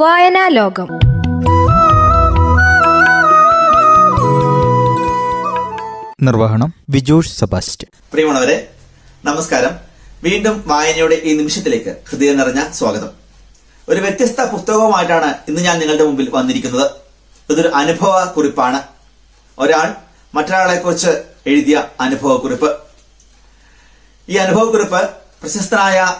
വായനാ ലോകം നിർവഹണം വിജോഷ് സെബാസ്റ്റ്യൻ. പ്രിയമുള്ളവരെ നമസ്കാരം. വീണ്ടും വായനയുടെ ഈ നിമിഷത്തിലേക്ക് ഹൃദയം നിറഞ്ഞ സ്വാഗതം. ഒരു വ്യത്യസ്ത പുസ്തകവുമായിട്ടാണ് ഇന്ന് ഞാൻ നിങ്ങളുടെ മുമ്പിൽ വന്നിരിക്കുന്നത്. ഇതൊരു അനുഭവ കുറിപ്പാണ് ഒരാൾ മറ്റൊരാളെ കുറിച്ച് എഴുതിയ അനുഭവ കുറിപ്പ് ഈ അനുഭവക്കുറിപ്പ് പ്രശസ്തനായ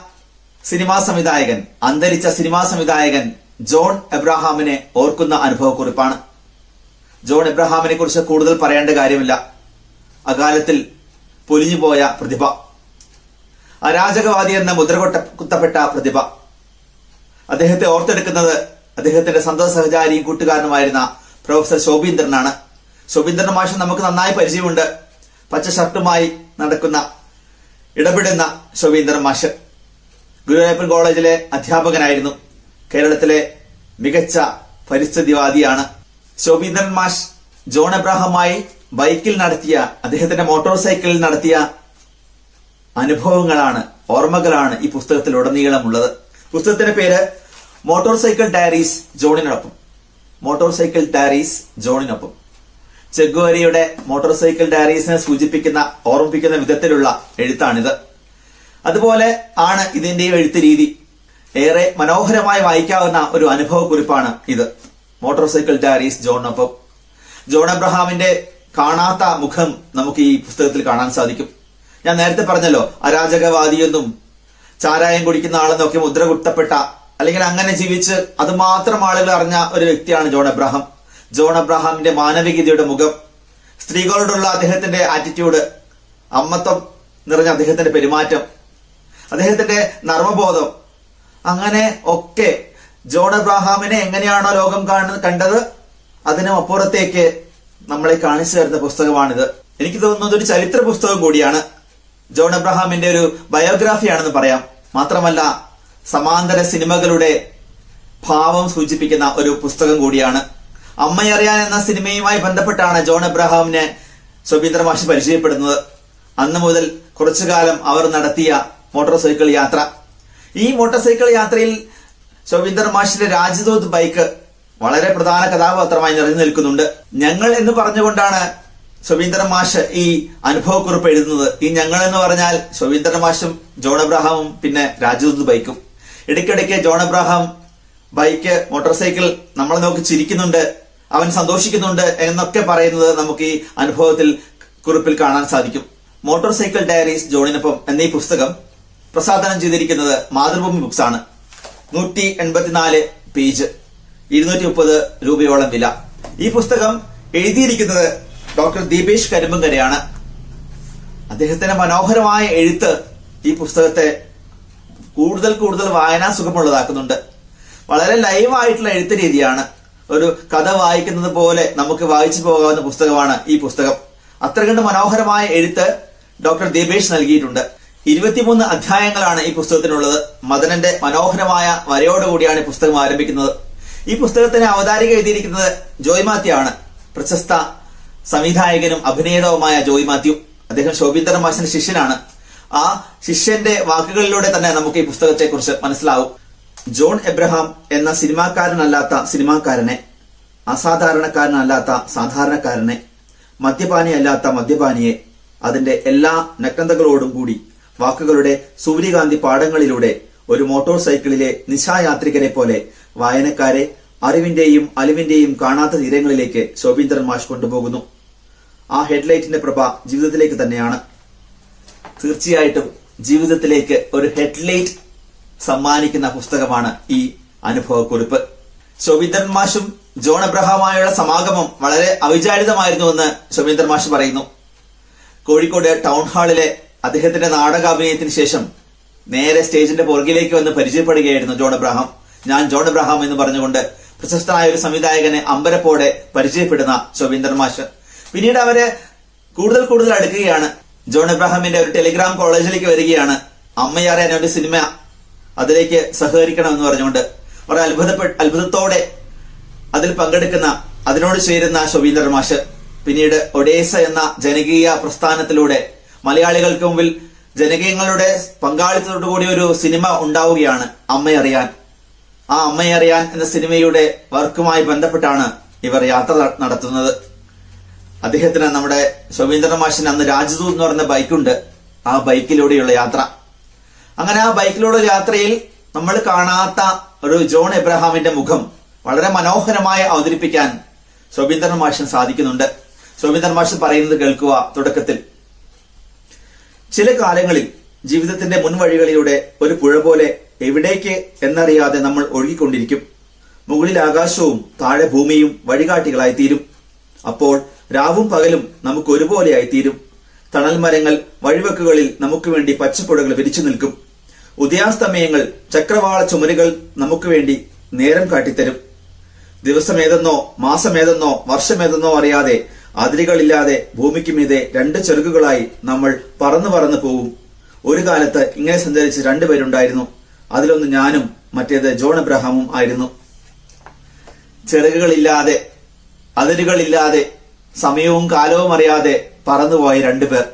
സിനിമാ സംവിധായകൻ അന്തരിച്ച സിനിമാ സംവിധായകൻ ജോൺ എബ്രഹാമിനെ ഓർക്കുന്ന അനുഭവക്കുറിപ്പാണ്. ജോൺ എബ്രഹാമിനെ കുറിച്ച് കൂടുതൽ പറയേണ്ട കാര്യമില്ല. അകാലത്തിൽ പൊലിഞ്ഞുപോയ പ്രതിഭ. അരാജകവാദി എന്ന മുദ്രകൊട്ട കുത്തപ്പെട്ട പ്രതിഭ. അദ്ദേഹത്തെ ഓർത്തെടുക്കുന്നത് അദ്ദേഹത്തിന്റെ സന്തത സഹചാരിയും കൂട്ടുകാരനുമായിരുന്ന പ്രൊഫസർ ശോഭീന്ദ്രനാണ്. ശോഭീന്ദ്രൻ മാഷൻ നമുക്ക് നന്നായി പരിചയമുണ്ട്. പച്ച ഷർട്ടുമായി നടക്കുന്ന ഇടപെടുന്ന ശോഭീന്ദ്രൻ മാഷ്. ഗുരുവായൂരപ്പൻ കോളേജിലെ അധ്യാപകനായിരുന്നു. കേരളത്തിലെ മികച്ച പരിസ്ഥിതിവാദിയാണ്. ശോഭീന്ദ്രൻ മാഷ് ജോൺ എബ്രാഹമായി ബൈക്കിൽ നടത്തിയ അദ്ദേഹത്തിന്റെ മോട്ടോർ സൈക്കിളിൽ നടത്തിയ അനുഭവങ്ങളാണ് ഓർമ്മകളാണ് ഈ പുസ്തകത്തിൽ ഉടനീളമുള്ളത്. പുസ്തകത്തിന്റെ പേര് മോട്ടോർ സൈക്കിൾ ഡയറീസ് ജോണിനൊപ്പം. മോട്ടോർ സൈക്കിൾ ഡയറീസ് ജോണിനൊപ്പം. ചെഗുവരിയുടെ മോട്ടോർ സൈക്കിൾ ഡയറീസിനെ സൂചിപ്പിക്കുന്ന ഓർമ്മിപ്പിക്കുന്ന വിധത്തിലുള്ള എഴുത്താണിത്. അതുപോലെ ആണ് ഇതിന്റെയും എഴുത്ത് രീതി. ഏറെ മനോഹരമായി വായിക്കാവുന്ന ഒരു അനുഭവക്കുറിപ്പാണ് ഇത്. മോട്ടോർ സൈക്കിൾ ഡയറീസ് ജോണിനൊപ്പം. ജോൺ അബ്രഹാമിന്റെ കാണാത്ത മുഖം നമുക്ക് ഈ പുസ്തകത്തിൽ കാണാൻ സാധിക്കും. ഞാൻ നേരത്തെ പറഞ്ഞല്ലോ അരാജകവാദിയെന്നും ചാരായം കുടിക്കുന്ന ആളെന്നും ഒക്കെ മുദ്ര കുത്തപ്പെട്ട അല്ലെങ്കിൽ അങ്ങനെ ജീവിച്ച് അതുമാത്രം ആളുകൾ അറിഞ്ഞ ഒരു വ്യക്തിയാണ് ജോൺ അബ്രഹാം. ജോൺ അബ്രഹാമിന്റെ മാനവികതയുടെ മുഖം സ്ത്രീകളോടുള്ള അദ്ദേഹത്തിന്റെ ആറ്റിറ്റ്യൂഡ് അമ്മത്വം നിറഞ്ഞ അദ്ദേഹത്തിന്റെ പെരുമാറ്റം അദ്ദേഹത്തിന്റെ നർമ്മബോധം അങ്ങനെ ഒക്കെ ജോൺ അബ്രാഹാമിനെ എങ്ങനെയാണോ ലോകം കാണുന്നത് കണ്ടത് അതിനും അപ്പുറത്തേക്ക് നമ്മളെ കാണിച്ചു തരുന്ന പുസ്തകമാണിത്. എനിക്ക് തോന്നുന്നത് ഒരു ചരിത്ര പുസ്തകം കൂടിയാണ്. ജോൺ അബ്രഹാമിന്റെ ഒരു ബയോഗ്രാഫിയാണെന്ന് പറയാം. മാത്രമല്ല സമാന്തര സിനിമകളുടെ ഭാവം സൂചിപ്പിക്കുന്ന ഒരു പുസ്തകം കൂടിയാണ്. അമ്മയറിയാൻ എന്ന സിനിമയുമായി ബന്ധപ്പെട്ടാണ് ജോൺ അബ്രഹാമിനെ സുബീന്ദ്ര മാഷി പരിചയപ്പെടുന്നത്. അന്ന് മുതൽ കുറച്ചു കാലം അവർ നടത്തിയ മോട്ടോർ സൈക്കിൾ യാത്ര. ഈ മോട്ടോർ സൈക്കിൾ യാത്രയിൽ ശോഭീന്ദർ മാഷിന്റെ രാജ്ദൂത് ബൈക്ക് വളരെ പ്രധാന കഥാപാത്രമായി നിറഞ്ഞു നിൽക്കുന്നുണ്ട്. ഞങ്ങൾ എന്ന് പറഞ്ഞുകൊണ്ടാണ് ശോഭീന്ദ്രൻ മാഷ് ഈ അനുഭവക്കുറിപ്പ് എഴുതുന്നത്. ഈ ഞങ്ങൾ എന്ന് പറഞ്ഞാൽ ശോഭീന്ദ്രൻ മാഷും ജോൺ അബ്രഹാമും പിന്നെ രാജ്ദൂത് ബൈക്കും. ഇടയ്ക്കിടയ്ക്ക് John Abraham bike motorcycle നമ്മളെ നോക്കി ചിരിക്കുന്നുണ്ട് അവൻ സന്തോഷിക്കുന്നുണ്ട് എന്നൊക്കെ പറയുന്നത് നമുക്ക് ഈ അനുഭവത്തിൽ കുറിപ്പിൽ കാണാൻ സാധിക്കും. മോട്ടോർ സൈക്കിൾ ഡയറീസ് ജോണിനൊപ്പം എന്നീ പുസ്തകം പ്രസാദനം ചെയ്തിരിക്കുന്നത് മാതൃഭൂമി ബുക്സ് ആണ്. നൂറ്റി എൺപത്തിനാല് പേജ് ഇരുന്നൂറ്റി മുപ്പത് രൂപയോളം വില. ഈ പുസ്തകം എഴുതിയിരിക്കുന്നത് ഡോക്ടർ ദീപേഷ് കരിമ്പങ്കരയാണ്. അദ്ദേഹത്തിന്റെ മനോഹരമായ എഴുത്ത് ഈ പുസ്തകത്തെ കൂടുതൽ കൂടുതൽ വായനാ സുഖമുള്ളതാക്കുന്നുണ്ട്. വളരെ ലൈവായിട്ടുള്ള എഴുത്ത് രീതിയാണ്. ഒരു കഥ വായിക്കുന്നത് പോലെ നമുക്ക് വായിച്ചു പോകാവുന്ന പുസ്തകമാണ് ഈ പുസ്തകം. അത്ര കണ്ട് മനോഹരമായ എഴുത്ത് ഡോക്ടർ ദീപേഷ് നൽകിയിട്ടുണ്ട്. ഇരുപത്തിമൂന്ന് അധ്യായങ്ങളാണ് ഈ പുസ്തകത്തിനുള്ളത്. മദനന്റെ മനോഹരമായ വരയോടുകൂടിയാണ് ഈ പുസ്തകം ആരംഭിക്കുന്നത്. ഈ പുസ്തകത്തിന് അവതാരിക എഴുതിയിരിക്കുന്നത് ജോയ് മാത്യു ആണ്. പ്രശസ്ത സംവിധായകനും അഭിനേതാവുമായ ജോയ് മാത്യു. അദ്ദേഹം ശോഭീന്ദ്രൻ മാഷിന്റെ ശിഷ്യനാണ്. ആ ശിഷ്യന്റെ വാക്കുകളിലൂടെ തന്നെ നമുക്ക് ഈ പുസ്തകത്തെ കുറിച്ച് മനസ്സിലാവും. ജോൺ എബ്രഹാം എന്ന സിനിമാക്കാരനല്ലാത്ത സിനിമാക്കാരനെ അസാധാരണക്കാരനല്ലാത്ത സാധാരണക്കാരനെ മദ്യപാനിയല്ലാത്ത മദ്യപാനിയെ അതിന്റെ എല്ലാ നഗ്നതകളോടും കൂടി വാക്കുകളുടെ സൂര്യകാന്തി പാടങ്ങളിലൂടെ ഒരു മോട്ടോർ സൈക്കിളിലെ നിശായാത്രികരെ പോലെ വായനക്കാരെ അറിവിന്റെയും അലിവിന്റെയും കാണാത്ത തീരങ്ങളിലേക്ക് ശോഭീന്ദ്രൻ മാഷ് കൊണ്ടുപോകുന്നു. ആ ഹെഡ്ലൈറ്റിന്റെ പ്രഭ ജീവിതത്തിലേക്ക് തന്നെയാണ്. തീർച്ചയായിട്ടും ജീവിതത്തിലേക്ക് ഒരു ഹെഡ്ലൈറ്റ് സമ്മാനിക്കുന്ന പുസ്തകമാണ് ഈ അനുഭവക്കുറിപ്പ്. ശോഭീന്ദ്രൻ മാഷും ജോൺ അബ്രഹാമായുള്ള സമാഗമം വളരെ അവിചാരിതമായിരുന്നുവെന്ന് ശോഭീന്ദ്രൻ മാഷ് പറയുന്നു. കോഴിക്കോട് ടൗൺ ഹാളിലെ അദ്ദേഹത്തിന്റെ നാടക അഭിനയത്തിന് ശേഷം നേരെ സ്റ്റേജിന്റെ പുറകിലേക്ക് വന്ന് പരിചയപ്പെടുകയായിരുന്നു ജോൺ അബ്രഹാം. ഞാൻ ജോൺ അബ്രഹാം എന്ന് പറഞ്ഞുകൊണ്ട് പ്രശസ്തനായ ഒരു സംവിധായകനെ അമ്പരപ്പോടെ പരിചയപ്പെടുന്ന ശോഭീന്ദ്രൻ മാഷ്. പിന്നീട് അവരെ കൂടുതൽ കൂടുതൽ അടുക്കുകയാണ്. ജോൺ എബ്രഹാമിന്റെ ഒരു ടെലിഗ്രാം കോളേജിലേക്ക് വരികയാണ്. അമ്മയാറെ ഒരു സിനിമ അതിലേക്ക് സഹകരിക്കണം എന്ന് പറഞ്ഞുകൊണ്ട് വളരെ അത്ഭുതപ്പെ അത്ഭുതത്തോടെ അതിൽ പങ്കെടുക്കുന്ന അതിനോട് ചേരുന്ന ശോഭീന്ദ്രൻ മാഷ്. പിന്നീട് ഒഡേസ എന്ന ജനകീയ പ്രസ്ഥാനത്തിലൂടെ മലയാളികൾക്ക് മുമ്പിൽ ജനകീയങ്ങളുടെ പങ്കാളിത്തത്തോടുകൂടി ഒരു സിനിമ ഉണ്ടാവുകയാണ് അമ്മയറിയാൻ ആ അമ്മയറിയാൻ എന്ന സിനിമയുടെ വർക്കുമായി ബന്ധപ്പെട്ടാണ് ഇവർ യാത്ര നടത്തുന്നത്. അദ്ദേഹത്തിന് നമ്മുടെ ശോഭീന്ദ്രൻ മാഷിന് അന്ന് രാജദൂത് എന്ന് പറയുന്ന ബൈക്കുണ്ട്. ആ ബൈക്കിലൂടെയുള്ള യാത്ര. അങ്ങനെ ആ ബൈക്കിലൂടെ യാത്രയിൽ നമ്മൾ കാണാത്ത ഒരു ജോൺ എബ്രഹാമിന്റെ മുഖം വളരെ മനോഹരമായി അവതരിപ്പിക്കാൻ ശോഭീന്ദ്രൻ മാഷിന് സാധിക്കുന്നുണ്ട്. ശോഭീന്ദ്രൻ മാഷ് പറയുന്നത് കേൾക്കുക തുടക്കത്തിൽ. ചില കാലങ്ങളിൽ ജീവിതത്തിന്റെ മുൻവഴികളിലൂടെ ഒരു പുഴ പോലെ എവിടേക്ക് എന്നറിയാതെ നമ്മൾ ഒഴുകിക്കൊണ്ടിരിക്കും. മുകളിൽ ആകാശവും താഴെ ഭൂമിയും വഴികാട്ടികളായി തീരും അപ്പോൾ രാവും പകലും നമുക്ക് ഒരുപോലെയായി തീരും തണൽ മരങ്ങൾ വഴിവെക്കുകളിൽ നമുക്ക് വേണ്ടി പച്ചപ്പുഴകൾ വിരിച്ചു നിൽക്കും. ഉദയാസ്തമയങ്ങൾ ചക്രവാള ചുമരുകൾ നമുക്ക് വേണ്ടി നേരം കാട്ടിത്തരും. ദിവസമേതെന്നോ മാസമേതെന്നോ വർഷമേതെന്നോ അറിയാതെ അതിരുകളില്ലാതെ ഭൂമിക്ക് മീതെ രണ്ട് ചെറുകുകളായി നമ്മൾ പറന്നു പറന്നു പോവും. ഒരു കാലത്ത് ഇങ്ങനെ സഞ്ചരിച്ച് രണ്ടുപേരുണ്ടായിരുന്നു അതിലൊന്ന് ഞാനും മറ്റേത് ജോൺ എബ്രഹാമും ആയിരുന്നു. ചെറുകുകളില്ലാതെ അതിരുകളില്ലാതെ സമയവും കാലവും അറിയാതെ പറന്നുപോയ രണ്ടുപേർ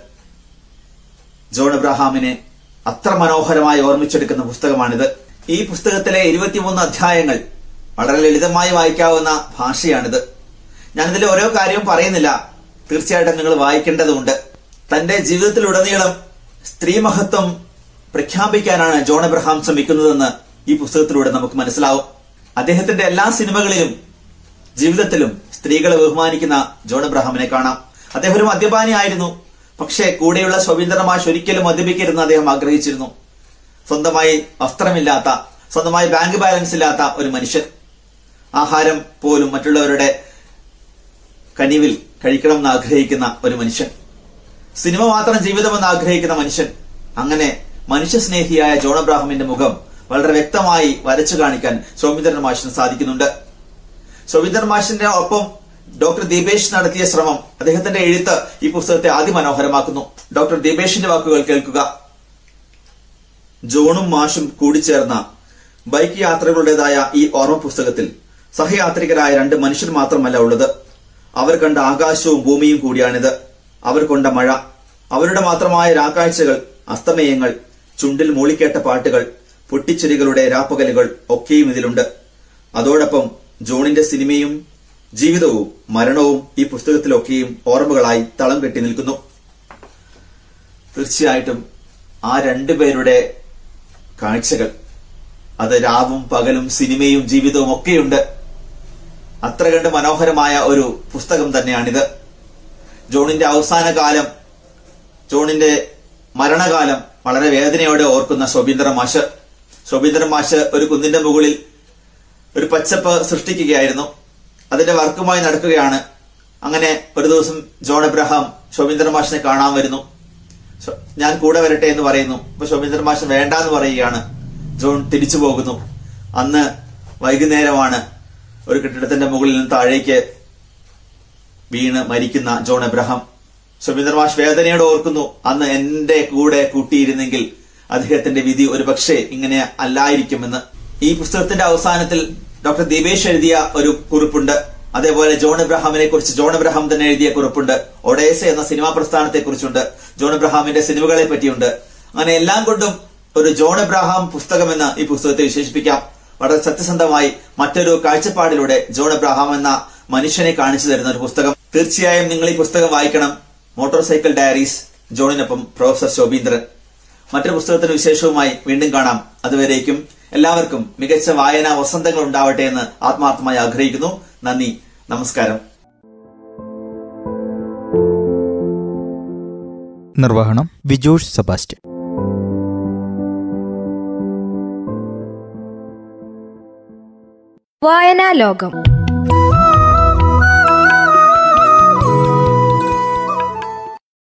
ജോൺ എബ്രഹാമിനെ അത്ര മനോഹരമായി ഓർമ്മിച്ചെടുക്കുന്ന പുസ്തകമാണിത്. ഈ പുസ്തകത്തിലെ ഇരുപത്തിമൂന്ന് അധ്യായങ്ങൾ വളരെ ലളിതമായി വായിക്കാവുന്ന ഭാഷയാണിത്. ഞാനിതിൽ ഓരോ കാര്യവും പറയുന്നില്ല. തീർച്ചയായിട്ടും നിങ്ങൾ വായിക്കേണ്ടതുണ്ട്. തന്റെ ജീവിതത്തിലുടനീളം സ്ത്രീ മഹത്വം പ്രഖ്യാപിക്കാനാണ് ജോൺ എബ്രഹാം ശ്രമിക്കുന്നതെന്ന് ഈ പുസ്തകത്തിലൂടെ നമുക്ക് മനസ്സിലാവും. അദ്ദേഹത്തിന്റെ എല്ലാ സിനിമകളിലും ജീവിതത്തിലും സ്ത്രീകളെ ബഹുമാനിക്കുന്ന ജോൺ എബ്രഹാമിനെ കാണാം. അദ്ദേഹം ഒരു മദ്യപാനി ആയിരുന്നു. പക്ഷേ കൂടെയുള്ള ശോഭീന്ദ്രൻ മാഷ് ഒരിക്കലും മദ്യപിക്കരുതെന്ന് അദ്ദേഹം ആഗ്രഹിച്ചിരുന്നു. സ്വന്തമായി വസ്ത്രമില്ലാത്ത സ്വന്തമായി ബാങ്ക് ബാലൻസ് ഇല്ലാത്ത ഒരു മനുഷ്യൻ. ആഹാരം പോലും മറ്റുള്ളവരുടെ കനിവിൽ കഴിക്കണം എന്ന് ആഗ്രഹിക്കുന്ന ഒരു മനുഷ്യൻ. സിനിമ മാത്രം ജീവിതമെന്ന് ആഗ്രഹിക്കുന്ന മനുഷ്യൻ. അങ്ങനെ മനുഷ്യസ്നേഹിയായ ജോൺ അബ്രാഹമിന്റെ മുഖം വളരെ വ്യക്തമായി വരച്ചു കാണിക്കാൻ സൗമിന്ദ്രൻ മാഷിന് സാധിക്കുന്നുണ്ട്. സൗമിന്ദ്രൻ മാഷിന്റെ ഒപ്പം ഡോക്ടർ ദീപേഷ് നടത്തിയ ശ്രമം അദ്ദേഹത്തിന്റെ എഴുത്ത് ഈ പുസ്തകത്തെ അതിമനോഹരമാക്കുന്നു. ഡോക്ടർ ദീപേഷിന്റെ വാക്കുകൾ കേൾക്കുക. ജോണും മാഷും കൂടിച്ചേർന്ന ബൈക്ക് യാത്രകളുടേതായ ഈ ഓർമ്മ പുസ്തകത്തിൽ സഹയാത്രികരായ രണ്ട് മനുഷ്യർ മാത്രമല്ല ഉള്ളത്. അവർ കണ്ട ആകാശവും ഭൂമിയും കൂടിയാണിത്. അവർ കൊണ്ട മഴ. അവരുടെ മാത്രമായ രാക്കാഴ്ചകൾ അസ്തമയങ്ങൾ ചുണ്ടിൽ മൂളിക്കേട്ട പാട്ടുകൾ പൊട്ടിച്ചിരികളുടെ രാപ്പകലുകൾ ഒക്കെയും ഇതിലുണ്ട്. അതോടൊപ്പം ജോണിന്റെ സിനിമയും ജീവിതവും മരണവും ഈ പുസ്തകത്തിലൊക്കെയും ഓർമ്മകളായി തളം കെട്ടി നിൽക്കുന്നു. തീർച്ചയായിട്ടും ആ രണ്ടുപേരുടെ കാഴ്ചകൾ. അത് രാവും പകലും സിനിമയും ജീവിതവും ഒക്കെയുണ്ട്. അത്ര കണ്ട് മനോഹരമായ ഒരു പുസ്തകം തന്നെയാണിത്. ജോണിന്റെ അവസാന കാലം ജോണിന്റെ മരണകാലം വളരെ വേദനയോടെ ഓർക്കുന്ന ശോഭീന്ദ്ര മാഷ്. ശോഭീന്ദ്ര മാഷ് ഒരു കുന്നിന്റെ മുകളിൽ ഒരു പച്ചപ്പ് സൃഷ്ടിക്കുകയായിരുന്നു. അതിന്റെ വർക്കുമായി നടക്കുകയാണ്. അങ്ങനെ ഒരു ദിവസം ജോൺ എബ്രഹാം ശോഭീന്ദ്ര മാഷിനെ കാണാൻ വരുന്നു. ഞാൻ കൂടെ വരട്ടെ എന്ന് പറയുന്നു. അപ്പൊ ശോഭീന്ദ്ര മാഷ് വേണ്ട എന്ന് പറയുകയാണ്. ജോൺ തിരിച്ചു പോകുന്നു. അന്ന് വൈകുന്നേരമാണ് ഒരു കെട്ടിടത്തിന്റെ മുകളിൽ നിന്ന് താഴേക്ക് വീണ് മരിക്കുന്ന ജോൺ എബ്രഹാം. ശോഭീന്ദ്ര മാഷ് വേദനയോട് ഓർക്കുന്നു അന്ന് എന്റെ കൂടെ കൂട്ടിയിരുന്നെങ്കിൽ അദ്ദേഹത്തിന്റെ വിധി ഒരുപക്ഷെ ഇങ്ങനെ അല്ലായിരിക്കുമെന്ന്. ഈ പുസ്തകത്തിന്റെ അവസാനത്തിൽ ഡോക്ടർ ദീപേഷ് എഴുതിയ ഒരു കുറിപ്പുണ്ട്. അതേപോലെ ജോൺ എബ്രഹാമിനെ കുറിച്ച് ജോൺ എബ്രഹാം തന്നെ എഴുതിയ കുറിപ്പുണ്ട്. ഒഡേസ എന്ന സിനിമാ പ്രസ്ഥാനത്തെ കുറിച്ചുണ്ട് ജോൺ എബ്രഹാമിന്റെ സിനിമകളെ പറ്റിയുണ്ട്. അങ്ങനെ എല്ലാം കൊണ്ടും ഒരു ജോൺ എബ്രഹാം പുസ്തകമെന്ന് ഈ പുസ്തകത്തെ വിശേഷിപ്പിക്കാം. വളരെ സത്യസന്ധമായി മറ്റൊരു കാഴ്ചപ്പാടിലൂടെ ജോൺ എബ്രഹാം എന്ന മനുഷ്യനെ കാണിച്ചു തരുന്ന ഒരു പുസ്തകം. തീർച്ചയായും നിങ്ങൾ ഈ പുസ്തകം വായിക്കണം. മോട്ടോർ സൈക്കിൾ ഡയറീസ് ജോണിനൊപ്പം പ്രൊഫസർ ശോഭീന്ദ്രൻ. മറ്റൊരു പുസ്തകത്തിന് വിശേഷവുമായി വീണ്ടും കാണാം. അതുവരേക്കും എല്ലാവർക്കും മികച്ച വായനാ വസന്തങ്ങൾ ഉണ്ടാവട്ടെ എന്ന് ആത്മാർത്ഥമായി ആഗ്രഹിക്കുന്നു. നന്ദി. നമസ്കാരം. നിർവഹണം വിജോഷ് സെബാസ്റ്റ്യൻ. വായനാ ലോകം